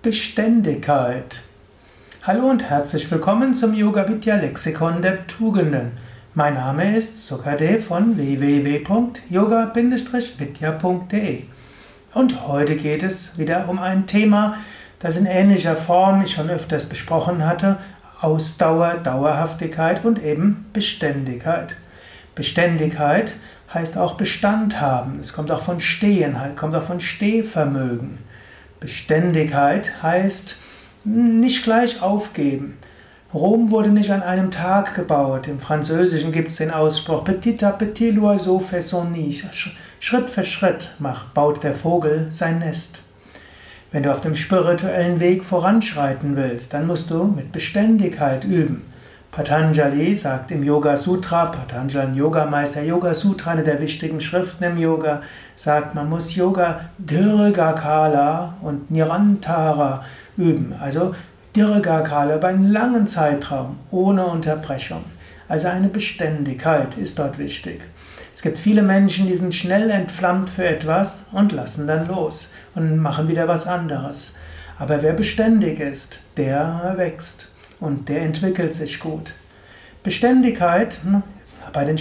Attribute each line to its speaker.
Speaker 1: Beständigkeit. Hallo und herzlich willkommen zum Yoga Vidya Lexikon der Tugenden. Mein Name ist Sukade von www.yoga-vidya.de. Und heute geht es wieder um ein Thema, das in ähnlicher Form ich schon öfters besprochen hatte: Ausdauer, Dauerhaftigkeit und eben Beständigkeit. Beständigkeit heißt auch Bestand haben. Es kommt auch von Stehen, kommt auch von Stehvermögen. Beständigkeit heißt nicht gleich aufgeben. Rom wurde nicht an einem Tag gebaut. Im Französischen gibt es den Ausspruch Petit à petit l'oiseau fait son nid. Schritt für Schritt macht, baut der Vogel sein Nest. Wenn du auf dem spirituellen Weg voranschreiten willst, dann musst du mit Beständigkeit üben. Patanjali sagt im Yoga Sutra, Patanjali, Yogameister, Yoga Sutra, eine der wichtigen Schriften im Yoga, sagt, man muss Yoga Dirghakala und Nirantara üben. Also Dirghakala über einen langen Zeitraum, ohne Unterbrechung. Also eine Beständigkeit ist dort wichtig. Es gibt viele Menschen, die sind schnell entflammt für etwas und lassen dann los und machen wieder was anderes. Aber wer beständig ist, der wächst und der entwickelt sich gut. Beständigkeit hm, bei den